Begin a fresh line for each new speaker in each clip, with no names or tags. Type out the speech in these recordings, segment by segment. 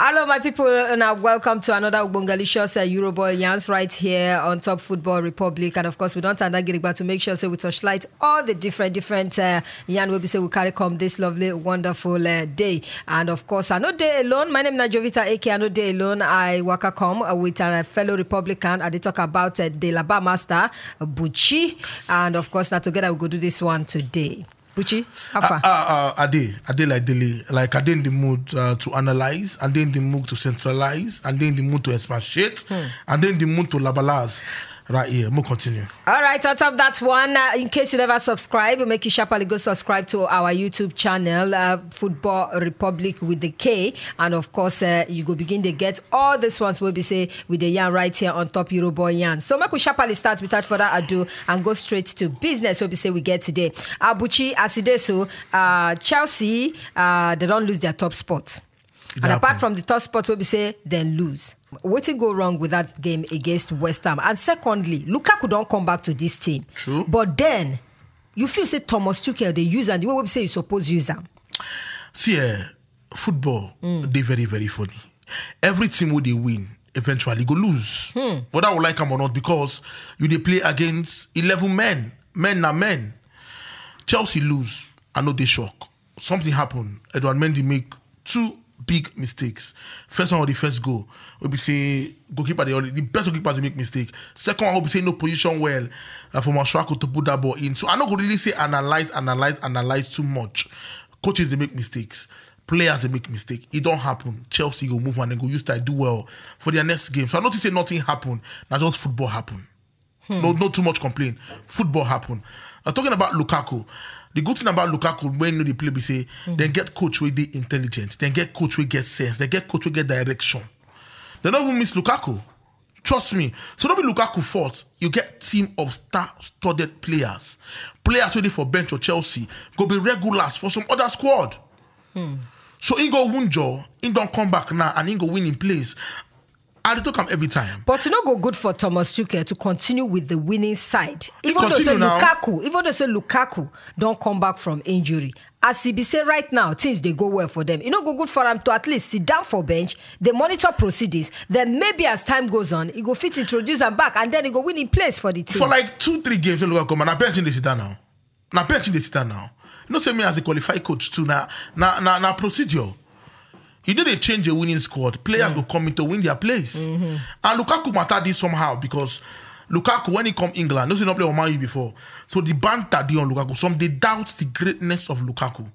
Hello, my people, and uh, welcome to another Ubongalicious uh, Euroboy Yans right here on Top Football Republic. And of course, we don't get but to make sure so we touchlight all the different, different uh, Yan will be say we carry come this lovely, wonderful uh, day. And of course, I know day alone. My name is Najovita AK. I know day alone. I work a come uh, with a fellow Republican and they talk about uh, the Laba Master, uh, Buchi. And of course, now together we go do this one today. Buchi, how far?
Uh, uh, Ade, Ade like daily, like Ade in the mood uh, to analyze, and then in the mood to centralize, and then in the mood to expatiate, and then in the mood to labalaz. Right here, we'll continue.
All right, on top of that one, uh, in case you never subscribe, make you sharply go subscribe to our YouTube channel, uh, Football Republic with the K. And of course, uh, you go begin to get all these ones will be say with the yarn right here on top Euroboy yarn. So make we sharply start without further ado and go straight to business. What we say we get today. Abuchi Asideso, uh, Chelsea, uh, they don't lose their top spot. And apart from the top spot, where we say then lose. What did go wrong with that game against West Ham? And secondly, Lukaku don't come back to this team.
True.
But then you feel say Thomas Tuchel they use and the way we say you suppose use them.
See, uh, football, they very, very funny. Every team who they win, eventually go lose. Whether I would like them or not, because you they play against 11 men. Men na men. Chelsea lose. I know they shock. Something happened. Edward Mendy make two big mistakes. First one, the first goal. We be say goalkeeper they only the best goalkeepers they make mistake. Second one, we be say no position well uh, for Masuaku to put that ball in. So I not go really say analyze, analyze, analyze too much. Coaches they make mistakes. Players they make mistake. It don't happen. Chelsea go move and they go use that do well for their next game. So I notice say nothing happen. Now just football happen. No, not too much complain. Football happen. I'm talking about Lukaku. The good thing about Lukaku when you know they play, we say then get coach with the intelligent, then get coach with get sense, then get coach with get direction. They don't even miss Lukaku. Trust me. So don't be Lukaku fault. You get team of star-studded players, players ready for bench or Chelsea. Go be regulars for some other squad. So he go Wunjo, he don't come back now, and he go win in place. I talk am every time.
But you not go good for Thomas Tuchel to continue with the winning side. Even though say
now.
Lukaku, even though say Lukaku don't come back from injury. As he be say right now, things they go well for them. You know, go good for him to at least sit down for bench, they monitor proceedings. Then maybe as time goes on, he go fit introduce them back, and then he go win in place for the team.
for like two three games when Lukaku come and na bench him dey sit down now na bench him dey sit down now you know say me as a qualified coach too na na na na procedure you know they change a winning squad. Players mm. go come in to win their place. Mm-hmm. And Lukaku matter this somehow because Lukaku when he come England no say he no play Man U before so the banter dey on Lukaku. Some they doubt the greatness of Lukaku.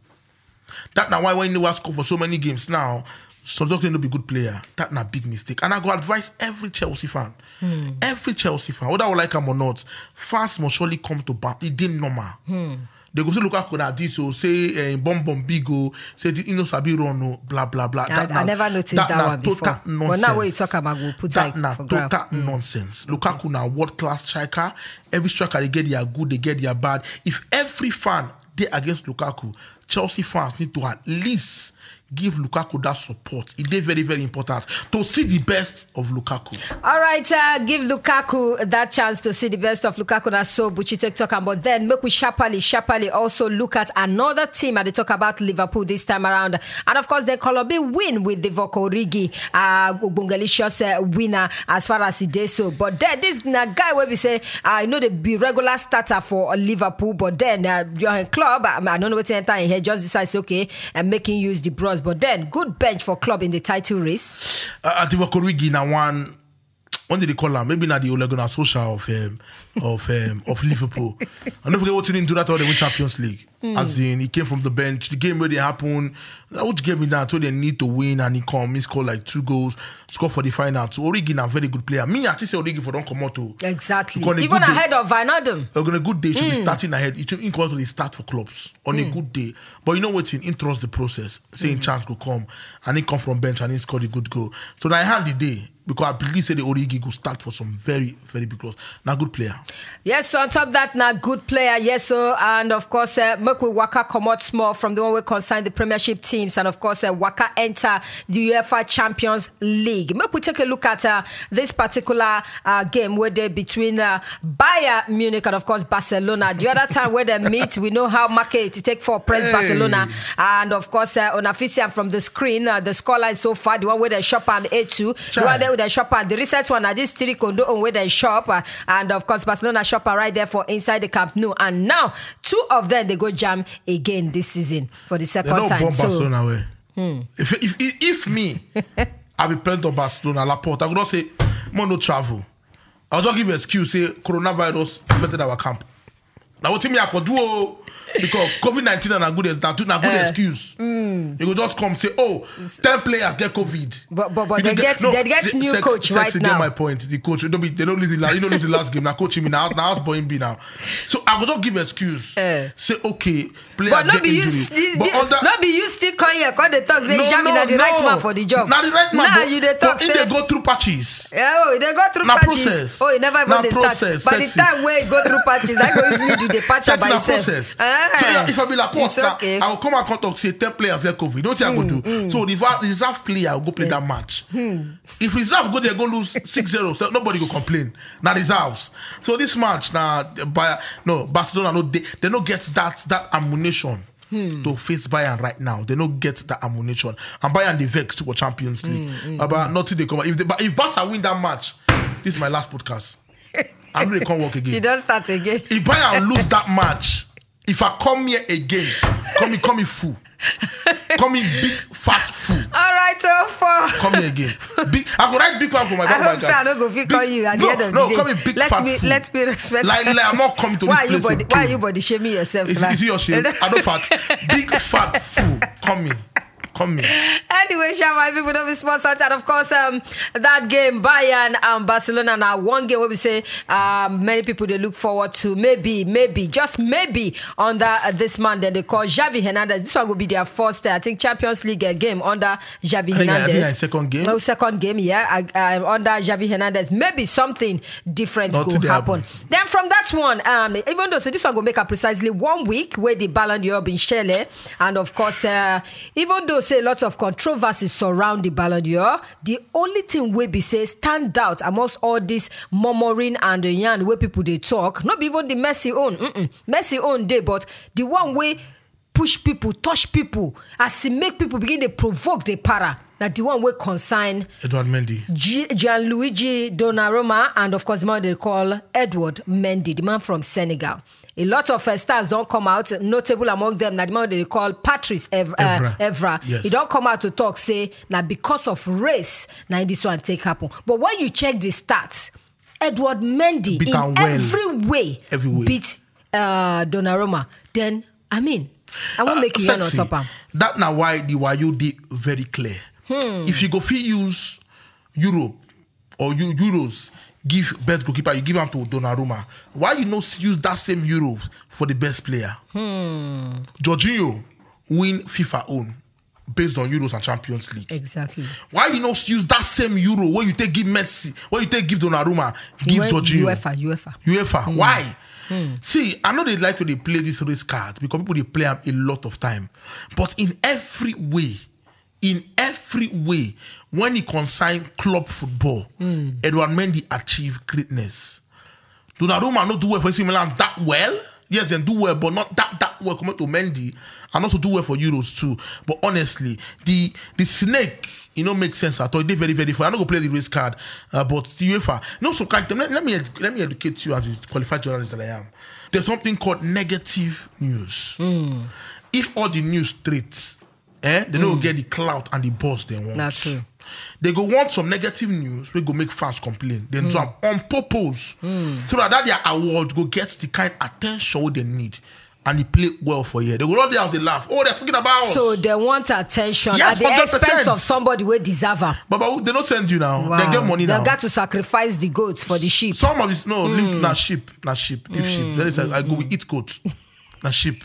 That now why when he was score for so many games now some say no be good player. That na big mistake. And i go advise every chelsea fan. Hmm. Every chelsea fan whether i like him or not fans must surely come to back e dey normal hmm. They go say lukaku na this o say eh, bum bum big o say the no sabi run o blah blah blah
I, I never noticed that,
na
one before.
total
But
nonsense
now when you talk about, we'll put
that
that
na
for
total
graph.
nonsense. Lukaku na world class striker. Every striker they get their good, they get their bad. If every fan they against Lukaku, Chelsea fans need to at least give Lukaku that support. It is very very important to see the best of Lukaku.
All right, uh, give Lukaku that chance to see the best of Lukaku. That's so Buchi talk. But then make we sharply, sharply also look at another team and they talk about Liverpool this time around. And of course, the Colombia win with Divock Origi, uh, Bungalicious uh, winner as far as he did so. But then this na guy where we say, uh, you know, the be regular starter for Liverpool, but then uh, Club, I, I don't know what to enter in here, just decides, okay, and making use the bros. But then good bench for club in the title race.
Uh, Atiwa Korigi na one. What did they call him? Maybe not the Ole Gunnar Solskjaer of um, of um, of Liverpool. I don't forget what he didn't do that all they win Champions League. As in, he came from the bench. The game where they happen, uh, which game in that where they need to win and he come, he scored like two goals, score for the final. So Origi na very good player. Me, I think say Origi for don't come out to
Exactly.
On a
Even
good day-
ahead of Wijnaldum.
on a good day, should be starting ahead. He should incrementally start for clubs on a good day. But you know what? He trust the process. Saying chance could come and he come from bench and he scored a good goal. So now I had the day because I believe say the Origi could start for some very very big clubs. Now good player.
Yes, so on top of that, now good player. Yes, so and of course, uh, make we waka comot small from the one we concern the Premiership teams, and of course, uh, waka enter the UEFA Champions League. Make we take a look at uh, this particular uh, game where they between uh, Bayern Munich and of course Barcelona. The other time where they meet, we know how market it take for press
Hey.
Barcelona, and of course uh, on Afisian from the screen, uh, the scoreline so far, the one where they shop and A2, the one there the shop and the recent one, uh, this three condo on where they shop, uh, and of course Barcelona shop right there for inside the Camp Nou, and now two of them they go jam again this season for the second time. So
Barcelona away. If, if, if, if me, I be president of Barcelona, Laporta, I would not say, more no travel. I'll just give you excuse, say coronavirus affected our camp. Now what me I for do oh, because COVID nineteen and a good na good, na good
Eh.
excuse. You go just come say, oh, 10 players get COVID.
But- but- but
You
they
dey
get- they get new
sex-
coach
sex
right now.
Get my point. The coach, they don't be, they don't lose the last, you don't lose the last game. Now coach him now, now boy be now. So I go just give excuse.
Eh.
Say okay, players
But no
get
be you,
injury. but under,
no be you still come here, come dey talk say Xavi na the right man for the job.
Na the right man.
Now you dey talk say
they go through patches.
Yeah, oh, they go through patches.
process.
Oh, you never even start. By the time where you go through patches, I go me do the patch by itself.
process.
Ah,
so yeah, if I be
it's
post
okay.
I will come and come talk say ten players get COVID. Don't think I go do. So the reserve player will go play that match. If reserve go there go lose 6-0, so nobody go complain. Now reserves. So this match now, by no Barcelona no they, they don't get that that ammunition. To face Bayern right now, they don't get that ammunition, and Bayern they vex for Champions League. About nothing they come. If they, but if Barca win that match, this is my last podcast. I'm really can't work again
You don't start again.
if Bayern lose that match, if I come here again, call me, call me fool. Call me big fat fool.
All right, so far.
Come here again. Big. I go write big fat for my
I hope so. I don't go fit call you at
no,
the end of
no,
the day.
No, call me big
let's
fat
be,
fool.
Let's be respectful.
Like, like I'm not coming to
why
this
you
place
body, Why
are
you body shaming yourself?
Is,
like?
is it your shame? I don't fat. Big fat fool. Come here. Come here.
Anyway, Shama, people don't be sponsored. And of course, um, that game, Bayern and Barcelona, now one game where we say um, many people they look forward to. Maybe, maybe, just maybe under uh, this man that they call Xavi Hernandez. This one will be their first, uh, I think, Champions League uh, game under Xavi
I think, I
Hernandez.
second game.
No, second game, yeah, uh, uh, under Xavi Hernandez. Maybe something different
Nothing
could happen.
happen.
Then from that one, um, even though so this one will make up precisely one week where the Ballon d'Or been Shelley, and of course, uh, even though say lots of controversies surround the Ballon d'Or, the only thing we be say stand out amongst all this murmuring and the yarn where people they talk, not even the Messi own. Messi own day, but the one way push people, touch people, as it make people begin to provoke the para. That the one way consign
Edward Mendy.
G- Gianluigi Donnarumma and of course the man they call Edward Mendy, the man from Senegal. A lot of uh, stars don't come out, notable among them, that the man they call Patrice Ev- uh,
Evra.
Evra.
Yes.
He don't come out to talk, say, now because of race, now this one take happen. But when you check the stats, Edward Mendy
Beat
in
well.
every way,
Every way.
beat uh, Donnarumma, then, I mean, I won't make you
sexy.
top am.
That now why the Wayo did very clear.
Hmm.
If you go fit use Europe or you Euros, give best goalkeeper, you give them to Donnarumma. Why you not use that same Euros for the best player?
Hmm.
Jorginho win FIFA own based on Euros and Champions League.
Exactly.
Why you not use that same Euro where you take give Messi, where you take give Donnarumma, give
When-
Jorginho?
UEFA, UEFA.
UEFA. Why? See, I know they like when they play this race card because people they play am a lot of time. But in every way, in every way, when he consign club football, Edward Mendy achieved greatness. Donnarumma not do well for AC Milan that well. Yes, they do well, but not that that well compared to Mendy, and also do well for Euros too. But honestly, the the snake, you know, makes sense at all. They very very fun. I'm not gonna play the race card, uh, but the UEFA, no, so kind. Let, let me let me educate you as a qualified journalist that I am. There's something called negative news. If all the news straight, eh, they don't get the clout and the buzz they want.
Not true.
They go want some negative news. We go make fans complain. Then do am on purpose, so that, that their award go get the kind attention they need, and they play well for you. They go run there they laugh. Oh, they're talking about us.
So they want attention
Yes,
at the
100%.
expense of somebody who deserve her.
but, but they don't send you now. They get money
They
now.
got to sacrifice the goats for the sheep.
Some of this no leave na sheep, na sheep, leave sheep. Then it's like I go we eat goat, na sheep,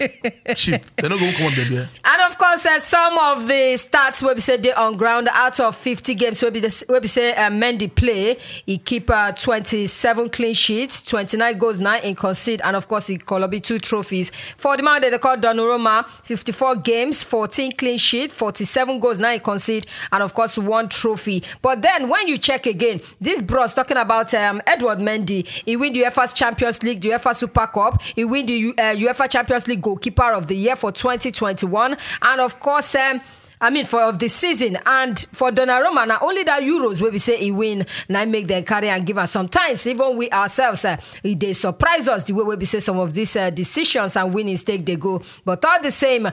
sheep. They don't go come on baby.
And of course, uh, some of the stats where we say they on ground out of 50 games where we, the, say uh, Mendy play, he keep uh, 27 clean sheets, 29 goals, 9 in concede, and of course he Colobi two trophies. For the man that they call Donnarumma, 54 games, 14 clean sheet, 47 goals, 9 in concede, and of course one trophy. But then when you check again, this bros talking about um, Edward Mendy, he win the UEFA Champions League, the UEFA Super Cup, he win the uh, UEFA Champions League goalkeeper of the year for 2021, and of course. Um, I mean, for of the season and for Donnarumma, now only that Euros where we say he win, now make them carry and give us. Sometimes even we ourselves, uh, they surprise us the way we say some of these uh, decisions and winning stake they go. But all the same, uh,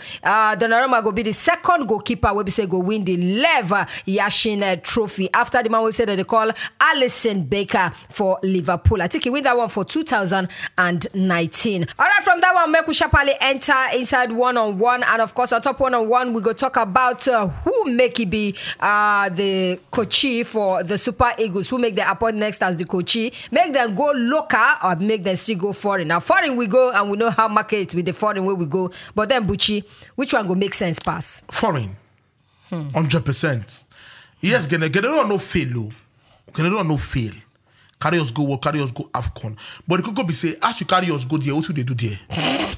Donnarumma will be the second goalkeeper where we say go win the Lev Yashin uh, Trophy after the man we say that they call Alisson Becker for Liverpool. I think he win that one for 2019. All right, from that one, Meku Shapali enter inside one on one, and of course on top one on one we go talk about about uh, who make it be uh, the coachee for the Super Eagles, who make the appoint next as the coachee, make them go local or make them still go foreign. Now, foreign we go and we know how market with the foreign where we go. But then, Buchi, which one go make sense pass?
Foreign. 100%. Yes, gonna get it no fail. Gonna no fail. Carry us go work, carry us go AFCON. But it could go be say, as you carry us go there, what do they do there?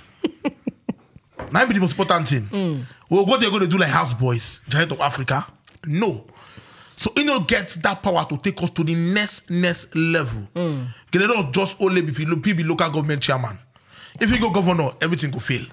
Now be the most important thing. Well, what they're going to do like house boys, giant of Africa? No. So you know get that power to take us to the next next level. Mm. not just only be, be local government chairman. If you go governor, everything will fail.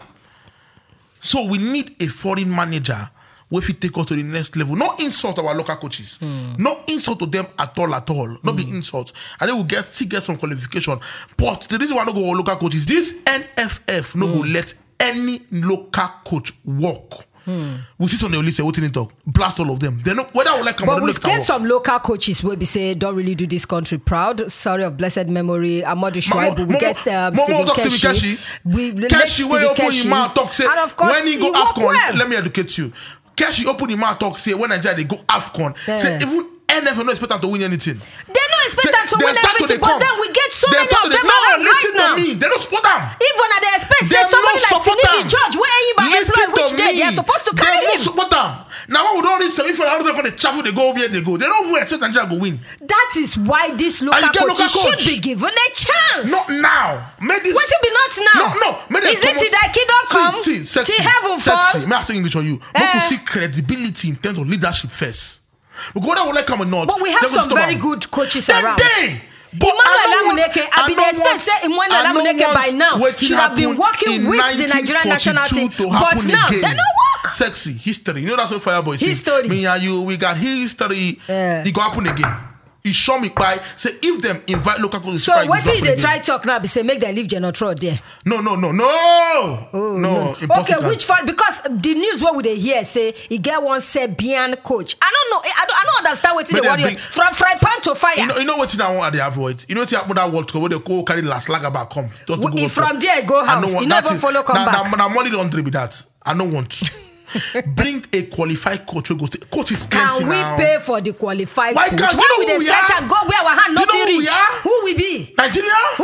So we need a foreign manager where if he take us to the next level. Not insult our local coaches. Not insult to them at all, at all. Not be insult. And then we get still get some qualification. But the reason why I don't go our local coaches, this NFF no go let any local coach work. We sit on the list, what in talk, blast all of them. They know whether I would like or
But we get some local coaches where we say don't really do this country proud. Sorry of blessed memory. i'm not Amodu Shuaibu. We get um, Stephen Keshi. We
Keshi when you open him mouth talk say
and of course
when he go AFCON,
well.
let me educate you. Keshi open him mouth talk say when Nigeria they go AFCON, say even NFF no expect them to win anything.
They don't expect them to
they
win
to
everything,
dey
but then we get so
They
many of
to
them
no,
around
listen
right now.
to me. They don't support them.
Even at they expect say
Them
somebody like Finidi. George, where Eyiba
Listen
employed, which
to
day they are supposed to carry him.
support them. Now when we don't reach semi-final, they're going to travel, they go where they go. They don't expect Nigeria go win.
That is why this local coaches
local coach.
should be given a chance.
Not now. Make this.
What it be not now?
No, no. Make
Is it thy kingdom come?
See, see, sexy,
Till heaven
sexy.
fall?
May I speak English on you? Make
Eh.
we see credibility in terms of leadership first. Whether I like come or not,
But we have some very good coaches
Them
around.
dey. But
Emmanuel
I don't want-
Amuneke, I been
don't
expect
want-
say Emmanuel
I
by now should have been working with the Nigerian national team, but now
again.
they don't work.
Sexy history. You know that's what Fireboy say.
History.
Me and you, we got history.
Yeah.
It go happen again. It show me by say if them invite local coaches.
So
Super Eagles,
what
it
did
happen
they
again.
try talk now? Be say make them leave Gernot Rohr there.
No, no, no, no, no.
Okay,
impossible.
which one? Because the news what would they hear say he get one Serbian coach. I don't know. I don't. I don't understand what
Make
the
them
Warriors
bring-
from fry pan to fire.
You know, you know what I want to avoid. You know what happen that World Cup where they go carry last lager back come. Just to
Wh-
go
if
World
from
Cup.
there go
I
house,
don't want
you
that
never
is-
follow come
now,
back.
Now, now money don't be that. I don't want. Bring a qualified coach. who go stay. Coach is plenty
Can we
now.
pay for the qualified
Why
coach?
can't-
Why
you know
we
we
stretch
are?
and go where our hand
Do you
nothing
know who we
reach? Who we be?
Nigeria.
Who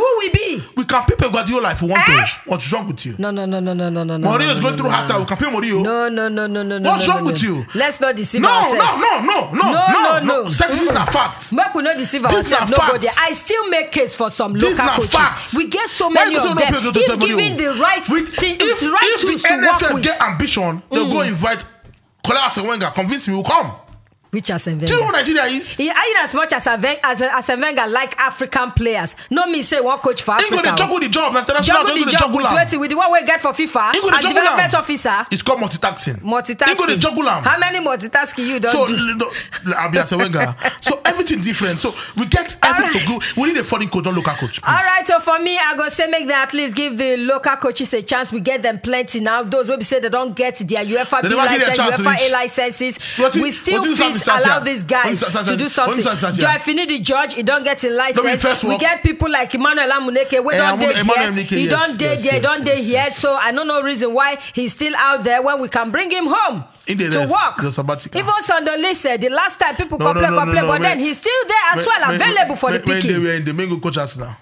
we?
We can pay Pep Guardiola if we want
Eh?
to. What's wrong with you?
No, no, no, no, no, no, no.
Mourinho
no,
is
no,
going
no,
through
no,
hard time. We can pay Mourinho.
No, no, no, no, no, no.
What's wrong
no,
with you?
Let's not deceive
No,
ourselves.
no, no, no, no,
No,
no,
no, no.
Sex is not fact.
Make we not deceive
This
ourselves. No go
fact.
there. I still make case for some
This
local coaches.
fact.
We get so many
you
of them. If given the right, thing,
if,
the
if NFF get ambition, they'll go invite Kola Arsene Wenger. Convince me, we'll come.
Which are Wenger.
Do you know what Nigeria is?
He, I, in as much as Aven- as as Wenger like African players, no me say one coach for Africa.
dey juggle oh. the job. Na international
Juggle
he
the job with wetin with the one we get for FIFA
He go dey
as
juggle
development officer.
It's called multitasking.
Multitasking.
He go dey juggle.
How many multitasking you don't
So
do?
no, I'll be a Wenger. So everything different. So we get everything to go. We need a foreign coach, not local coach. Please.
All right, so for me, I go say make them at least give the local coaches a chance. We get them plenty now. Those will be say they don't get their UEFA B
never give their
license, UEFA A licenses.
What
we still
what
fit allow these guys to do something. Joy Finidi George, he don't get a license. We get people like Emmanuel Amuneke, we
Eh,
don't date here.
Amuneke,
He don't date
yes,
don't date here.
yes,
So. I don't know reason why he's still out there when we can bring him home
the
to work.
the.
Even Sondole said the last time people complain, complain, but then he's still there as well,
When-
available for
when-
the
when
picking.
They were in the mango coach Arsenal.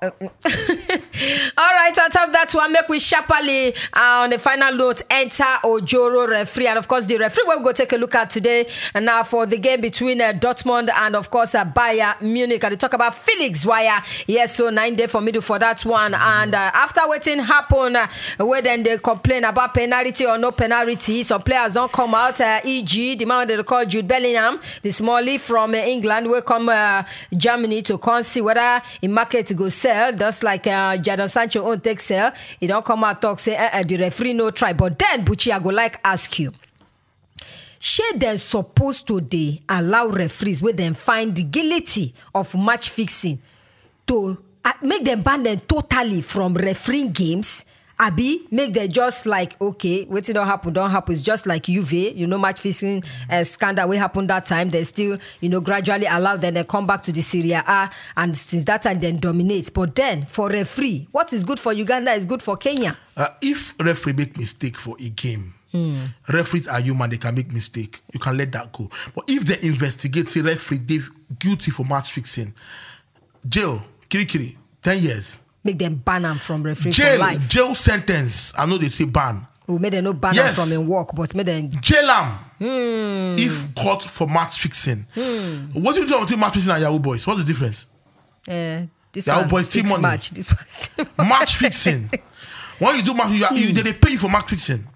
All right, on top of that one, make we sharply uh, on the final note enter Ojoro referee. And of course, the referee we'll go take a look at today. And now for the game between uh, Dortmund and of course uh, Bayern Munich. And they talk about Felix Zwayer. Yes, so nine day for middle for that one. And uh, after waiting happen, uh, where then they complain about penalty or no penalty, some players don't come out. Uh, E.g., the man they call Jude Bellingham, the smallie from uh, England, will come uh, Germany to come see whether in market go sell, just like uh, Jadon Sancho own take sell. He don't come out talk say uh, the referee no try. But then Buchi, I go like ask you. shey dem suppose to dey allow referees wey dem find guilty of match fixing to uh, make dem ban dem totally from refereeing games abi make dem just like okay wetin don happen don't happen it's just like Juve, you know match fixing uh, scandal wey happened that time They still you know gradually allow them dem come back to the Serie A and since that time then dominate but then for referee what is good for uganda is good for kenya
Uh, if referee make mistake for a game, referees are human, they can make mistake. You can let that go. But if they investigate, say referee they guilty for match fixing, jail, kiri kiri, 10 years.
Make dem ban am from referee for
Jail,
life
jail sentence. I know they say ban.
we make dem no ban am
Yes.
from im work but make dem
Jail am. If caught for match fixing. What do you do between match fixing and Yahoo boys? What's the difference?
Uh, this
Yeah,
one
boy, still money.
match. This one still
Match fixing. when you do match, you, are, you they, they pay you for match fixing.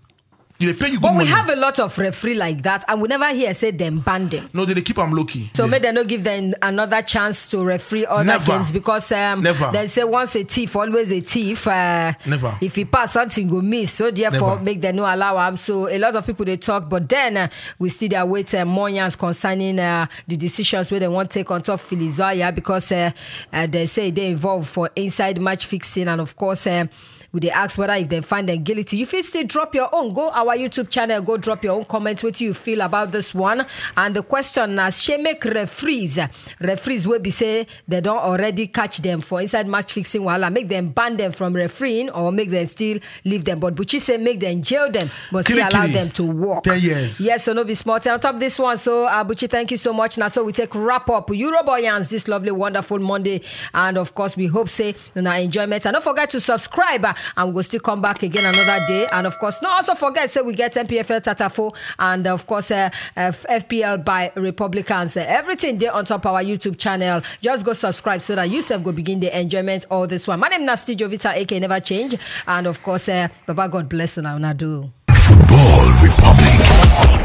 They pay you good
But we
money.
have a lot of referee like that, and we never hear say them ban them.
no, they, they keep them low key.
So
They-
may they not give them another chance to referee other
Never.
games because um,
Never.
they say once a thief, always a thief. Uh,
Never.
If he pass something, go miss. So therefore,
Never.
make them no allow him. So a lot of people they talk, but then uh, we still there wait uh, more concerning uh, the decisions where they want to take on top Felix Zwayer because uh, uh, they say they involved for inside match fixing and of course. Uh, we they ask whether if they find them guilty. You feel still drop your own. Go our YouTube channel, go drop your own comment. What you feel about this one? And the question as she make referees, referees will be say they don't already catch them for inside match fixing while I make them ban them from refereeing or make them still leave them. But Buchi say make them jail them, but still allow them to walk.
10 years.
Yes, so no be smart. On top of this one, so uh, Buchi, thank you so much. Now, so we take wrap up Euroboyans this lovely, wonderful Monday, and of course we hope say in our enjoyment. And don't forget to subscribe, uh, and we'll still come back again another day. And of course, no also forget say we get NPFL Tatafo and of course uh, FPL by Republicans. Uh, everything there on top our YouTube channel. Just go subscribe so that you self go begin the enjoyment all this one. My name is Nasty Jovita, AK Never Change, and of course, uh, Baba God bless you. Now do.
Football Republic.